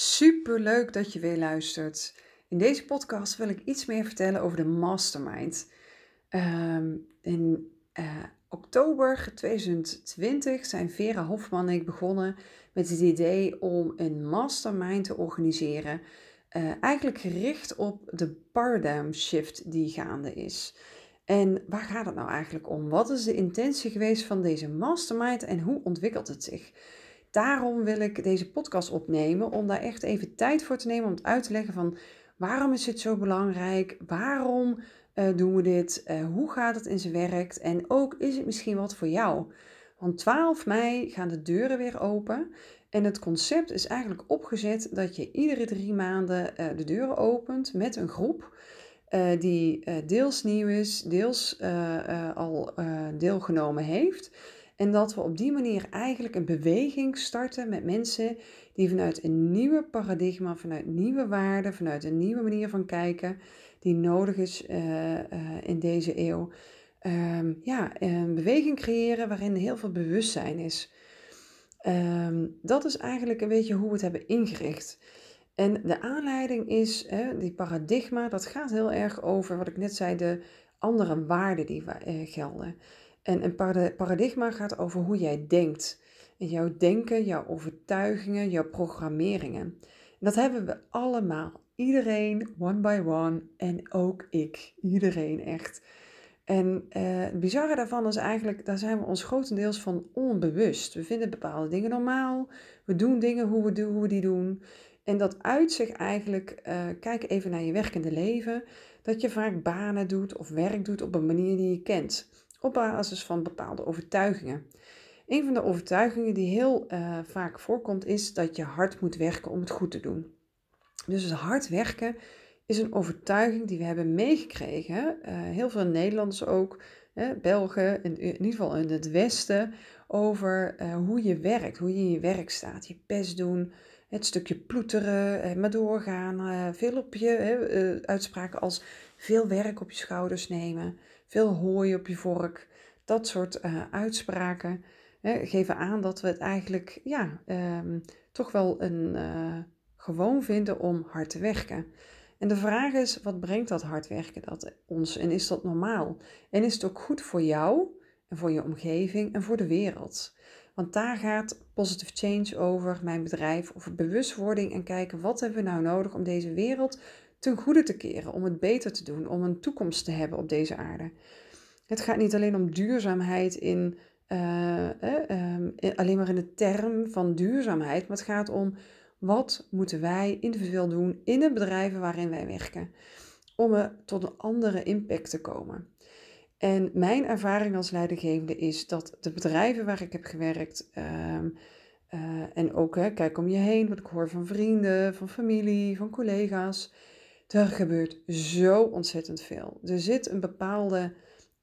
Super leuk dat je weer luistert. In deze podcast wil ik iets meer vertellen over de mastermind. Ehm, in uh, oktober 2020 zijn Vera Hofman en ik begonnen met het idee om een mastermind te organiseren. Uh, eigenlijk gericht op de paradigm shift die gaande is. En waar gaat het nou eigenlijk om? Wat is de intentie geweest van deze mastermind en hoe ontwikkelt het zich? Daarom wil ik deze podcast opnemen, om daar echt even tijd voor te nemen om het uit te leggen van waarom is dit zo belangrijk, waarom uh, doen we dit, uh, hoe gaat het in zijn werk en ook is het misschien wat voor jou. Want 12 mei gaan de deuren weer open en het concept is eigenlijk opgezet dat je iedere drie maanden uh, de deuren opent met een groep. die deels nieuw is, deels al deelgenomen heeft. En dat we op die manier eigenlijk een beweging starten met mensen die vanuit een nieuwe paradigma, vanuit nieuwe waarden, vanuit een nieuwe manier van kijken, die nodig is uh, uh, in deze eeuw, um, ja, een beweging creëren waarin heel veel bewustzijn is. Um, dat is eigenlijk een beetje hoe we het hebben ingericht. En de aanleiding is, die paradigma, dat gaat heel erg over wat ik net zei, de andere waarden die uh, gelden. En een paradigma gaat over hoe jij denkt. En jouw denken, jouw overtuigingen, jouw programmeringen. En dat hebben we allemaal. Iedereen, one by one. En ook ik. Iedereen echt. En uh, het bizarre daarvan is eigenlijk, daar zijn we ons grotendeels van onbewust. We vinden bepaalde dingen normaal. We doen dingen hoe we, hoe die doen. En dat uit zich eigenlijk, uh, kijk even naar je werkende leven, dat je vaak banen doet of werk doet op een manier die je kent op basis van bepaalde overtuigingen. Een van de overtuigingen die heel uh, vaak voorkomt is dat je hard moet werken om het goed te doen. Dus hard werken is een overtuiging die we hebben meegekregen. Uh, heel veel Nederlanders ook, hè, Belgen, in, in, ieder geval in het Westen, over uh, hoe je werkt, hoe je in je werk staat. Je best doen, het stukje ploeteren, maar doorgaan, veel op je uitspraken als veel werk op je schouders nemen veel hooi op je vork. Dat soort uh, uitspraken hè, geven aan dat we het eigenlijk ja, um, toch wel een, uh, gewoon vinden om hard te werken. En de vraag is, wat brengt dat hard werken dat ons en is dat normaal? En is het ook goed voor jou en voor je omgeving en voor de wereld? Want daar gaat Positive Change over, mijn bedrijf, over bewustwording en kijken wat hebben we nou nodig om deze wereld ten goede te keren, om het beter te doen, om een toekomst te hebben op deze aarde. Het gaat niet alleen om duurzaamheid in, uh, uh, alleen maar in de term van duurzaamheid, maar het gaat om wat moeten wij individueel doen in de bedrijven waarin wij werken, om tot een andere impact te komen. En mijn ervaring als leidinggevende is dat de bedrijven waar ik heb gewerkt, uh, en ook hè, kijk om je heen, wat ik hoor van vrienden, van familie, van collega's, er gebeurt zo ontzettend veel. Er zit een bepaalde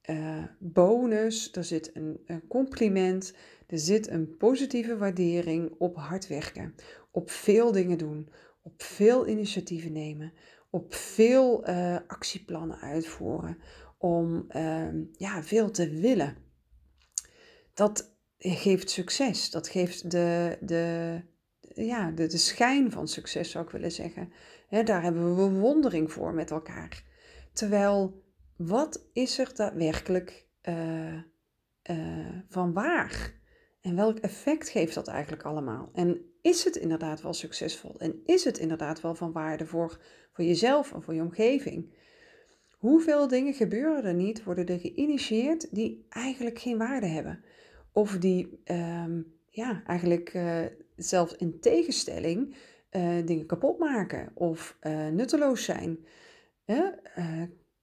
uh, bonus, er zit een, een, compliment, er zit een positieve waardering op hard werken, op veel dingen doen, op veel initiatieven nemen, op veel uh, actieplannen uitvoeren, om uh, ja, veel te willen. Dat geeft succes, dat geeft de, de, ja, de, de schijn van succes, zou ik willen zeggen. daar hebben we bewondering voor met elkaar. Terwijl, wat is er daadwerkelijk uh, uh, van waar? En welk effect geeft dat eigenlijk allemaal? En is het inderdaad wel succesvol? En is het inderdaad wel van waarde voor, voor jezelf en voor je omgeving? Hoeveel dingen gebeuren er niet, worden er geïnitieerd die eigenlijk geen waarde hebben? Of die um, ja, eigenlijk uh, zelfs in tegenstelling uh, dingen kapot maken of uh, nutteloos zijn.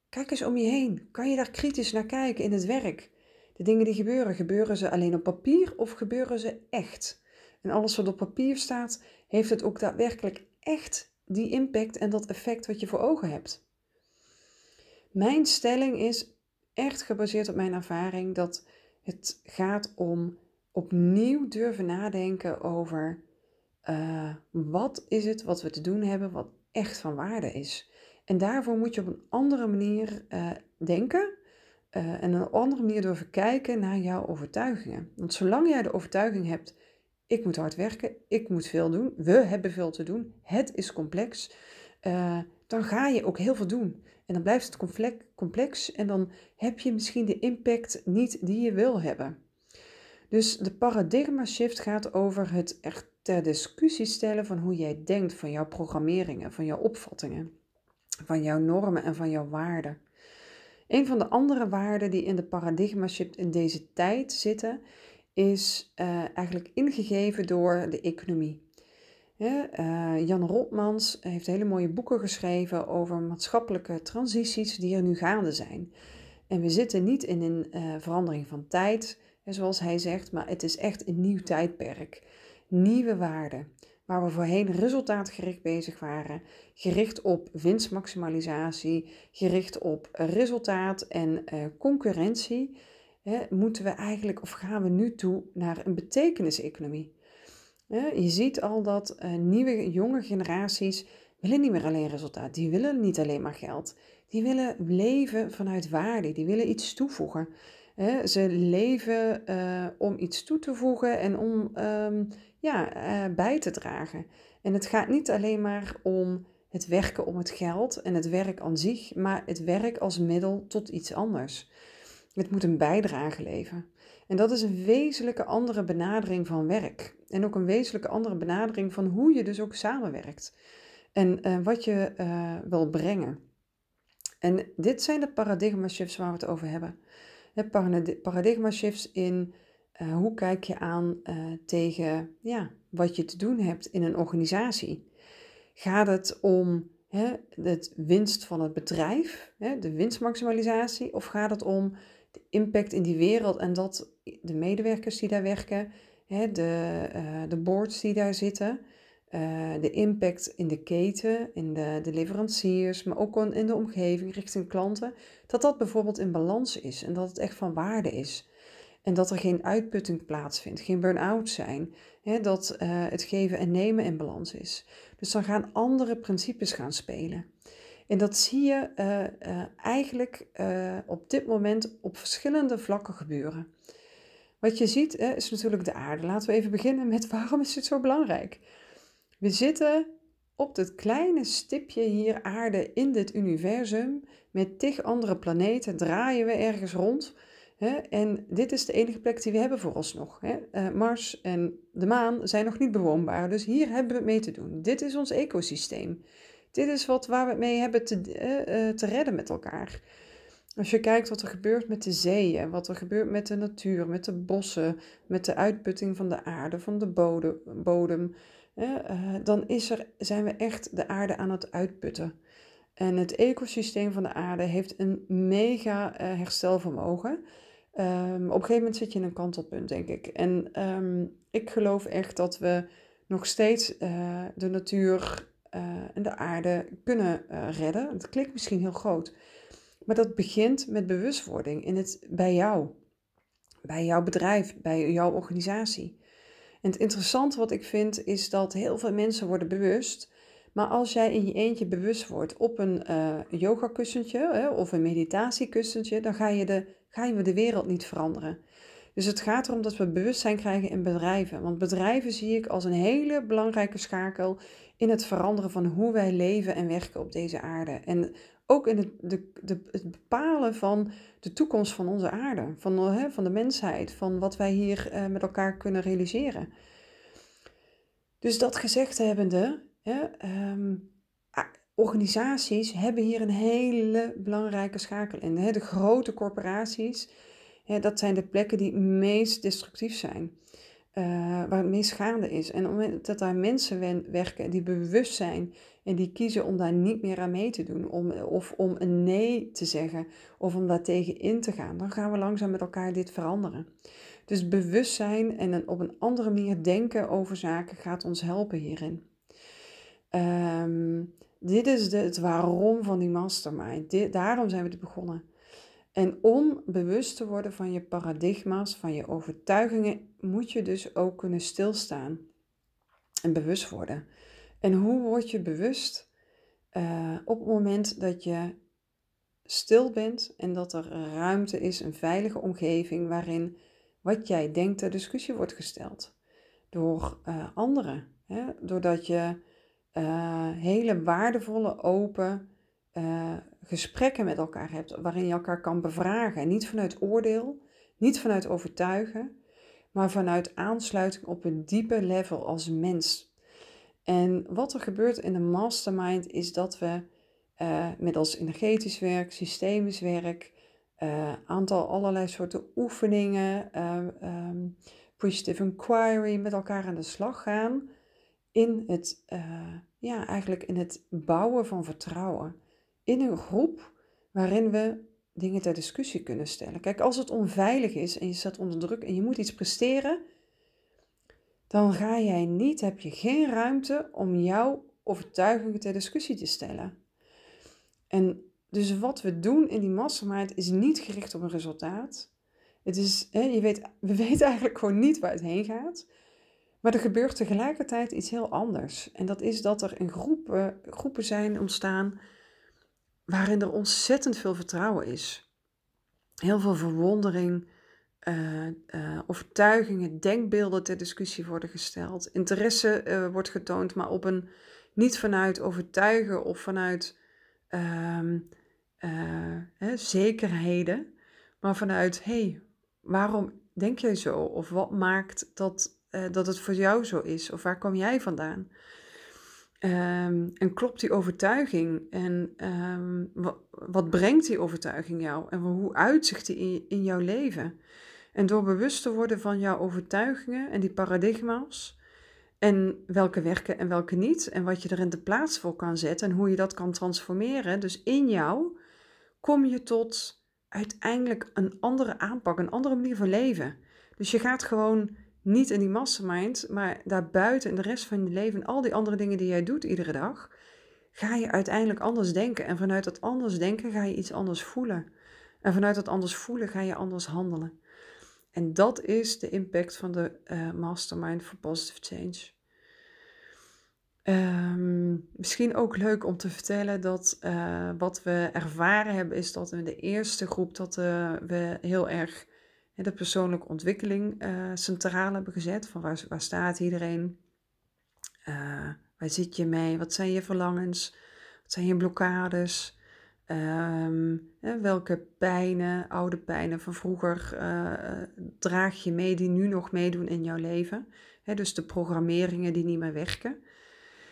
kijk eens om je heen. Kan je daar kritisch naar kijken in het werk? De dingen die gebeuren, gebeuren ze alleen op papier of gebeuren ze echt? En alles wat op papier staat, heeft het ook daadwerkelijk echt die impact en dat effect wat je voor ogen hebt? Mijn stelling is echt gebaseerd op mijn ervaring dat het gaat om opnieuw durven nadenken over uh, wat is het wat we te doen hebben wat echt van waarde is. En daarvoor moet je op een andere manier uh, denken uh, en een andere manier durven kijken naar jouw overtuigingen. Want zolang jij de overtuiging hebt, ik moet hard werken, ik moet veel doen, we hebben veel te doen, het is complex, dan ga je ook heel veel doen. En dan blijft het complex en dan heb je misschien de impact niet die je wil hebben. Dus de paradigma shift gaat over het echt ter discussie stellen van hoe jij denkt, van jouw programmeringen, van jouw opvattingen, van jouw normen en van jouw waarden. Een van de andere waarden die in de paradigma shift in deze tijd zitten, is uh, eigenlijk ingegeven door de economie. Uh, Jan Rotmans heeft hele mooie boeken geschreven over maatschappelijke transities die er nu gaande zijn. En we zitten niet in een uh, verandering van tijd, zoals hij zegt, maar het is echt een nieuw tijdperk. Nieuwe waarden, waar we voorheen resultaatgericht bezig waren, gericht op winstmaximalisatie, gericht op resultaat en uh, concurrentie, hè, moeten we eigenlijk of gaan we nu toe naar een betekeniseconomie. Je ziet al dat uh, nieuwe jonge generaties willen niet meer alleen resultaat. Die willen niet alleen maar geld. Die willen leven vanuit waarde. Die willen iets toevoegen. Ze leven uh, om iets toe te voegen en om um, ja, uh, bij te dragen. En het gaat niet alleen maar om het werken om het geld en het werk aan zich, maar het werk als middel tot iets anders. Het moet een bijdrage leveren. En dat is een wezenlijke andere benadering van werk. En ook een wezenlijke andere benadering van hoe je dus ook samenwerkt. En uh, wat je wil brengen. En dit zijn de paradigma shifts waar we het over hebben. Paradigma shifts in uh, hoe kijk je aan tegen ja, wat je te doen hebt in een organisatie. Gaat het om hè, het winst van het bedrijf, hè, de winstmaximalisatie, of gaat het om de impact in die wereld en dat de medewerkers die daar werken, hè, de, uh, de boards die daar zitten, uh, de impact in de keten, in de, de leveranciers, maar ook in de omgeving richting klanten, dat dat bijvoorbeeld in balans is en dat het echt van waarde is. En dat er geen uitputting plaatsvindt, geen burn-out zijn, hè, dat uh, het geven en nemen in balans is. Dus dan gaan andere principes gaan spelen. En dat zie je uh, eigenlijk op dit moment op verschillende vlakken gebeuren. Wat je ziet is natuurlijk de aarde. Laten we even beginnen met waarom is het zo belangrijk? We zitten op dit kleine stipje hier aarde in dit universum. Met tig andere planeten draaien we ergens rond. Hè? En dit is de enige plek die we hebben vooralsnog. Hè? Mars en de maan zijn nog niet bewoonbaar. Dus hier hebben we het mee te doen. Dit is ons ecosysteem. Dit is wat, waar we het mee hebben te, uh, te redden met elkaar. Als je kijkt wat er gebeurt met de zeeën, wat er gebeurt met de natuur, met de bossen, met de uitputting van de aarde, van de bodem, bodem dan is er, zijn we echt de aarde aan het uitputten. En het ecosysteem van de aarde heeft een mega herstelvermogen. Um, op een gegeven moment zit je in een kantelpunt, denk ik. En um, ik geloof echt dat we nog steeds de natuur en de aarde kunnen redden. Dat klinkt misschien heel groot, maar dat begint met bewustwording in het, bij jou, bij jouw bedrijf, bij jouw organisatie. En het interessante wat ik vind is dat heel veel mensen worden bewust, maar als jij in je eentje bewust wordt op een uh, yogakussentje of een meditatiekussentje, dan ga je, de, ga je de wereld niet veranderen. Dus het gaat erom dat we bewustzijn krijgen in bedrijven. Want bedrijven zie ik als een hele belangrijke schakel in het veranderen van hoe wij leven en werken op deze aarde. En ook in het, de, de, bepalen van de toekomst van onze aarde, van, hè, van de mensheid, van wat wij hier uh, met elkaar kunnen realiseren. Dus dat gezegd hebbende, hè, um, organisaties hebben hier een hele belangrijke schakel in. Hè. De grote corporaties, hè, dat zijn de plekken die het meest destructief zijn. Uh, waar het meest gaande is. En omdat daar mensen werken die bewust zijn en die kiezen om daar niet meer aan mee te doen, om, of om een nee te zeggen, of om daar tegen in te gaan, dan gaan we langzaam met elkaar dit veranderen. Dus bewustzijn en op een andere manier denken over zaken gaat ons helpen hierin. Um, dit is de, het waarom van die mastermind. Dit, daarom zijn we het begonnen. En om bewust te worden van je paradigma's, van je overtuigingen, moet je dus ook kunnen stilstaan en bewust worden. En hoe word je bewust? Uh, op het moment dat je stil bent en dat er ruimte is, een veilige omgeving waarin wat jij denkt ter discussie wordt gesteld. door uh, anderen. Hè? Doordat je hele waardevolle, open gesprekken met elkaar hebt, waarin je elkaar kan bevragen. En niet vanuit oordeel, niet vanuit overtuigen, maar vanuit aansluiting op een diepe level als mens. En wat er gebeurt in de mastermind is dat we uh, middels energetisch werk, systemisch werk, uh, aantal allerlei soorten oefeningen, uh, appreciative inquiry, met elkaar aan de slag gaan in het, ja, eigenlijk in het bouwen van vertrouwen. In een groep waarin we dingen ter discussie kunnen stellen. Kijk, als het onveilig is en je staat onder druk en je moet iets presteren, dan ga jij niet, heb je geen ruimte om jouw overtuigingen ter discussie te stellen. En dus wat we doen in die mastermind is niet gericht op een resultaat. Het is, hè, je weet, we weten eigenlijk gewoon niet waar het heen gaat. Maar er gebeurt tegelijkertijd iets heel anders. En dat is dat er in groepen, groepen zijn ontstaan waarin er ontzettend veel vertrouwen is. Heel veel verwondering, uh, uh, overtuigingen, denkbeelden ter discussie worden gesteld. Interesse uh, wordt getoond, maar op een niet vanuit overtuigen of vanuit uh, hè, zekerheden, maar vanuit hey, waarom denk jij zo? Of wat maakt dat, dat het voor jou zo is? Of waar kom jij vandaan? Um, en klopt die overtuiging? En wat, wat, brengt die overtuiging jou? En hoe uitzicht die in, in, jouw leven? En door bewust te worden van jouw overtuigingen en die paradigma's, en welke werken en welke niet, en wat je er in de plaats voor kan zetten en hoe je dat kan transformeren, dus in jou, kom je tot uiteindelijk een andere aanpak, een andere manier van leven. Dus je gaat gewoon niet in die mastermind, maar daarbuiten in de rest van je leven, al die andere dingen die jij doet iedere dag, ga je uiteindelijk anders denken. En vanuit dat anders denken ga je iets anders voelen. En vanuit dat anders voelen ga je anders handelen. En dat is de impact van de uh, Mastermind for Positive Change. Um, misschien ook leuk om te vertellen dat uh, wat we ervaren hebben, is dat in de eerste groep dat uh, we heel erg de persoonlijke ontwikkeling centraal hebben gezet. Van waar, waar staat iedereen? waar zit je mee? Wat zijn je verlangens? Wat zijn je blokkades? Um, welke pijnen, oude pijnen van vroeger uh, draag je mee die nu nog meedoen in jouw leven? dus de programmeringen die niet meer werken.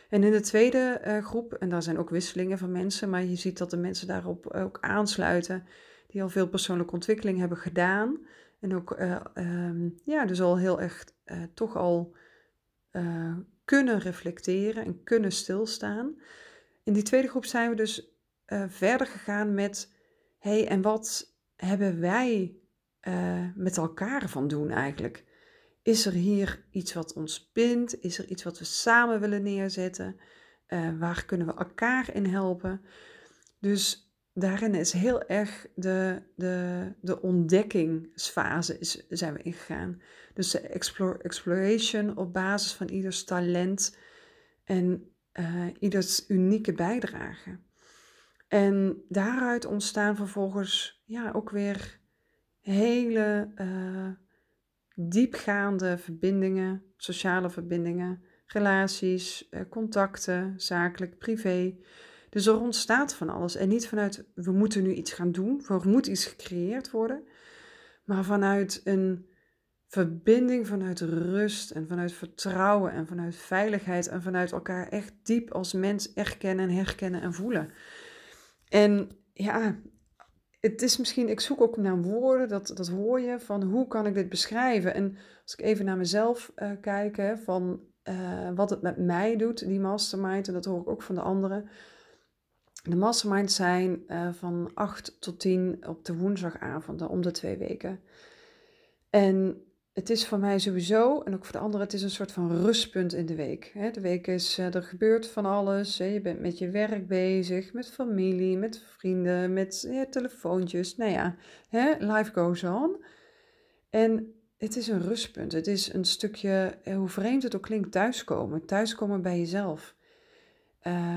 En in de tweede uh, groep, en daar zijn ook wisselingen van mensen, maar je ziet dat de mensen daarop ook aansluiten die al veel persoonlijke ontwikkeling hebben gedaan. En ook, uh, um, ja, dus al heel erg toch al kunnen reflecteren en kunnen stilstaan. In die tweede groep zijn we dus uh, verder gegaan met: hey, en wat hebben wij uh, met elkaar van doen eigenlijk? Is er hier iets wat ons bindt? Is er iets wat we samen willen neerzetten? Uh, waar kunnen we elkaar in helpen? Dus daarin is heel erg de, de, de ontdekkingsfase is, zijn we ingegaan. Dus de explore, exploration op basis van ieders talent en ieders unieke bijdrage. En daaruit ontstaan vervolgens ja, ook weer hele uh, diepgaande verbindingen, sociale verbindingen, relaties, uh, contacten, zakelijk, privé. Dus er ontstaat van alles. En niet vanuit we moeten nu iets gaan doen, er moet iets gecreëerd worden, maar vanuit een verbinding, vanuit rust en vanuit vertrouwen en vanuit veiligheid en vanuit elkaar echt diep als mens erkennen en herkennen en voelen. En ja, het is misschien, ik zoek ook naar woorden, dat, dat hoor je, van hoe kan ik dit beschrijven? En als ik even naar mezelf uh, kijk, hè, van uh, wat het met mij doet, die mastermind, en dat hoor ik ook van de anderen. De mastermind zijn uh, van 8 tot 10 op de woensdagavonden om de twee weken. En het is voor mij sowieso, en ook voor de anderen, het is een soort van rustpunt in de week. De week is, eh, er gebeurt van alles. Je bent met je werk bezig, met familie, met vrienden, met ja, telefoontjes. Nou ja, life goes on. En het is een rustpunt. Het is een stukje, eh, hoe vreemd het ook klinkt, thuiskomen. Thuiskomen bij jezelf.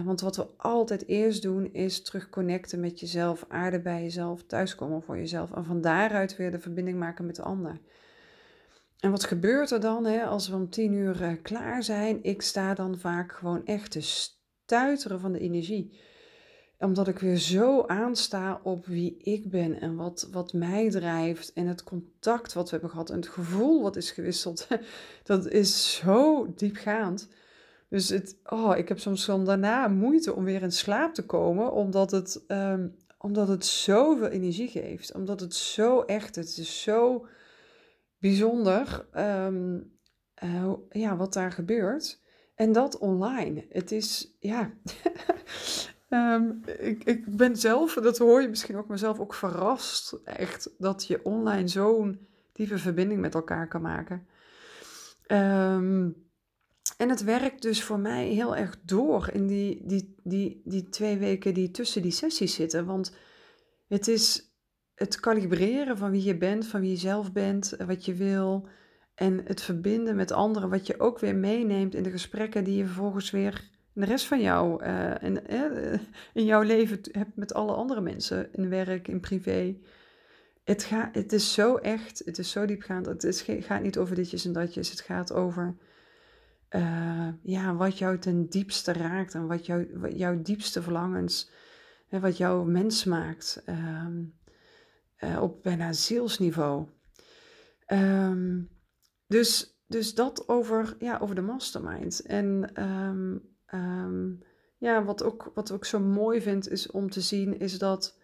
Want wat we altijd eerst doen is terugconnecten met jezelf, aarde bij jezelf, thuiskomen voor jezelf. En van daaruit weer de verbinding maken met de ander. En wat gebeurt er dan hè, als we om tien uur uh, klaar zijn? Ik sta dan vaak gewoon echt te stuiteren van de energie. Omdat ik weer zo aansta op wie ik ben en wat, wat mij drijft. En het contact wat we hebben gehad en het gevoel wat is gewisseld. Dat is zo diepgaand. Dus het, oh, ik heb soms dan daarna moeite om weer in slaap te komen, omdat het, um, omdat het zoveel energie geeft. Omdat het zo echt, het is zo bijzonder um, uh, ja, wat daar gebeurt. En dat online. Het is, ja. um, ik, ik ben zelf, dat hoor je misschien ook mezelf, ook verrast. Echt dat je online zo'n diepe verbinding met elkaar kan maken. Um, en het werkt dus voor mij heel erg door in die, die, die, die twee weken die tussen die sessies zitten. Want het is het kalibreren van wie je bent, van wie je zelf bent, wat je wil. En het verbinden met anderen, wat je ook weer meeneemt in de gesprekken die je vervolgens weer de rest van jou, uh, in, uh, in jouw leven hebt met alle andere mensen, in werk, in privé. Het, gaat, het is zo echt, het is zo diepgaand. Het is, gaat niet over ditjes en datjes, het gaat over ja, wat jou ten diepste raakt en wat, jou, jouw diepste verlangens, hè, wat jouw mens maakt um, uh, op bijna zielsniveau. Um, dus, dus dat over, ja, over de mastermind. En um, ja, wat ook, wat ook zo mooi vind is om te zien, is dat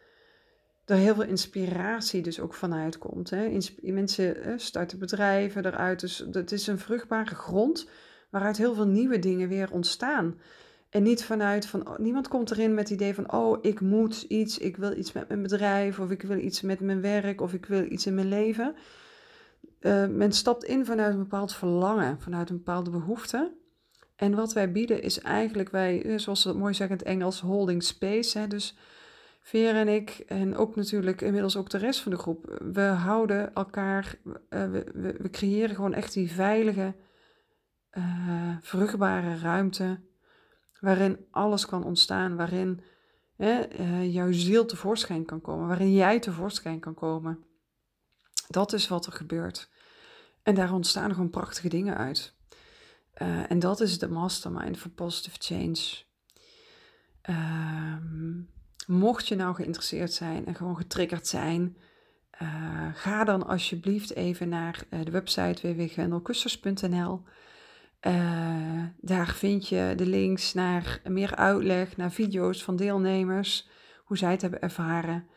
er heel veel inspiratie dus ook vanuit komt. Hè. mensen starten bedrijven eruit, dus het is een vruchtbare grond waaruit heel veel nieuwe dingen weer ontstaan. En niet vanuit van, oh, niemand komt erin met het idee van, oh, ik moet iets, ik wil iets met mijn bedrijf, of ik wil iets met mijn werk, of ik wil iets in mijn leven. Uh, men stapt in vanuit een bepaald verlangen, vanuit een bepaalde behoefte. En wat wij bieden is eigenlijk, wij, eh, zoals ze dat mooi zeggen in het Engels, holding space. Hè? Dus Veer en ik, en ook natuurlijk inmiddels ook de rest van de groep, we houden elkaar, uh, we, we, creëren gewoon echt die veilige vruchtbare ruimte waarin alles kan ontstaan, waarin hè, uh, jouw ziel tevoorschijn kan komen, waarin jij tevoorschijn kan komen. Dat is wat er gebeurt. En daar ontstaan gewoon prachtige dingen uit. Uh, en dat is de mastermind voor positive change. Uh, mocht je nou geïnteresseerd zijn en gewoon getriggerd zijn, uh, ga dan alsjeblieft even naar de website www.gendelkussers.nl. Uh, daar vind je de links naar meer uitleg, naar video's van deelnemers, hoe zij het hebben ervaren.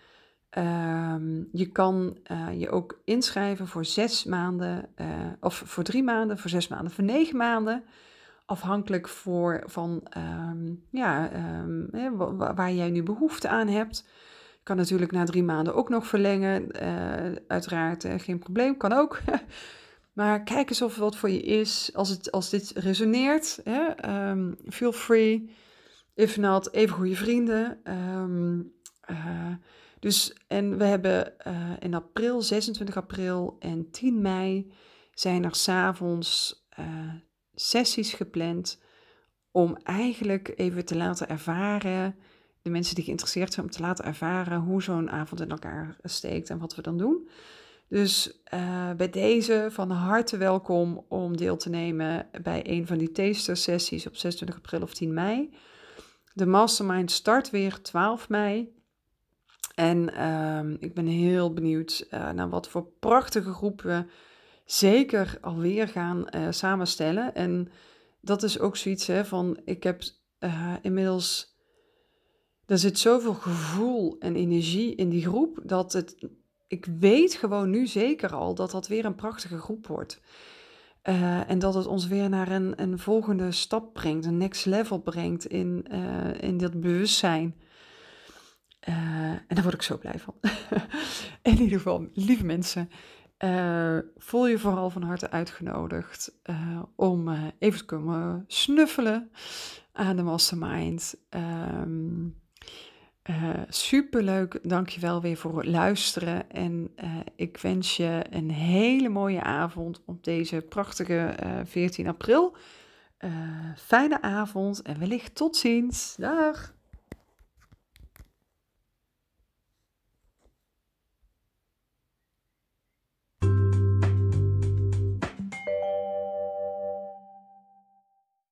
Uh, je kan uh, je ook inschrijven voor zes maanden, uh, of voor drie maanden, voor zes maanden, voor negen maanden. Afhankelijk voor, van um, ja, um, waar jij nu behoefte aan hebt. Je kan natuurlijk na drie maanden ook nog verlengen. uiteraard geen probleem, kan ook. Maar kijk eens of wat voor je is. Als, het, als dit resoneert, hè, um, feel free. If not, even goede vrienden. Um, uh, dus, en we hebben uh, in april, 26 april en 10 mei, zijn er s'avonds uh, sessies gepland om eigenlijk even te laten ervaren, de mensen die geïnteresseerd zijn, om te laten ervaren hoe zo'n avond in elkaar steekt en wat we dan doen. Dus uh, bij deze van harte welkom om deel te nemen bij een van die taster sessies op 26 april of 10 mei. De mastermind start weer 12 mei. En um, ik ben heel benieuwd uh, naar wat voor prachtige groep we zeker alweer gaan uh, samenstellen. En dat is ook zoiets hè, van, ik heb inmiddels, er zit zoveel gevoel en energie in die groep, dat het ik weet gewoon nu zeker al dat dat weer een prachtige groep wordt. Uh, en dat het ons weer naar een, een volgende stap brengt, een next level brengt in, uh, in dat bewustzijn. Uh, en daar word ik zo blij van. in ieder geval, lieve mensen, voel je vooral van harte uitgenodigd om even te komen snuffelen aan de mastermind. Um, uh, superleuk, dankjewel weer voor het luisteren. En uh, ik wens je een hele mooie avond op deze prachtige uh, eh, 14 april. fijne avond en wellicht tot ziens. Dag!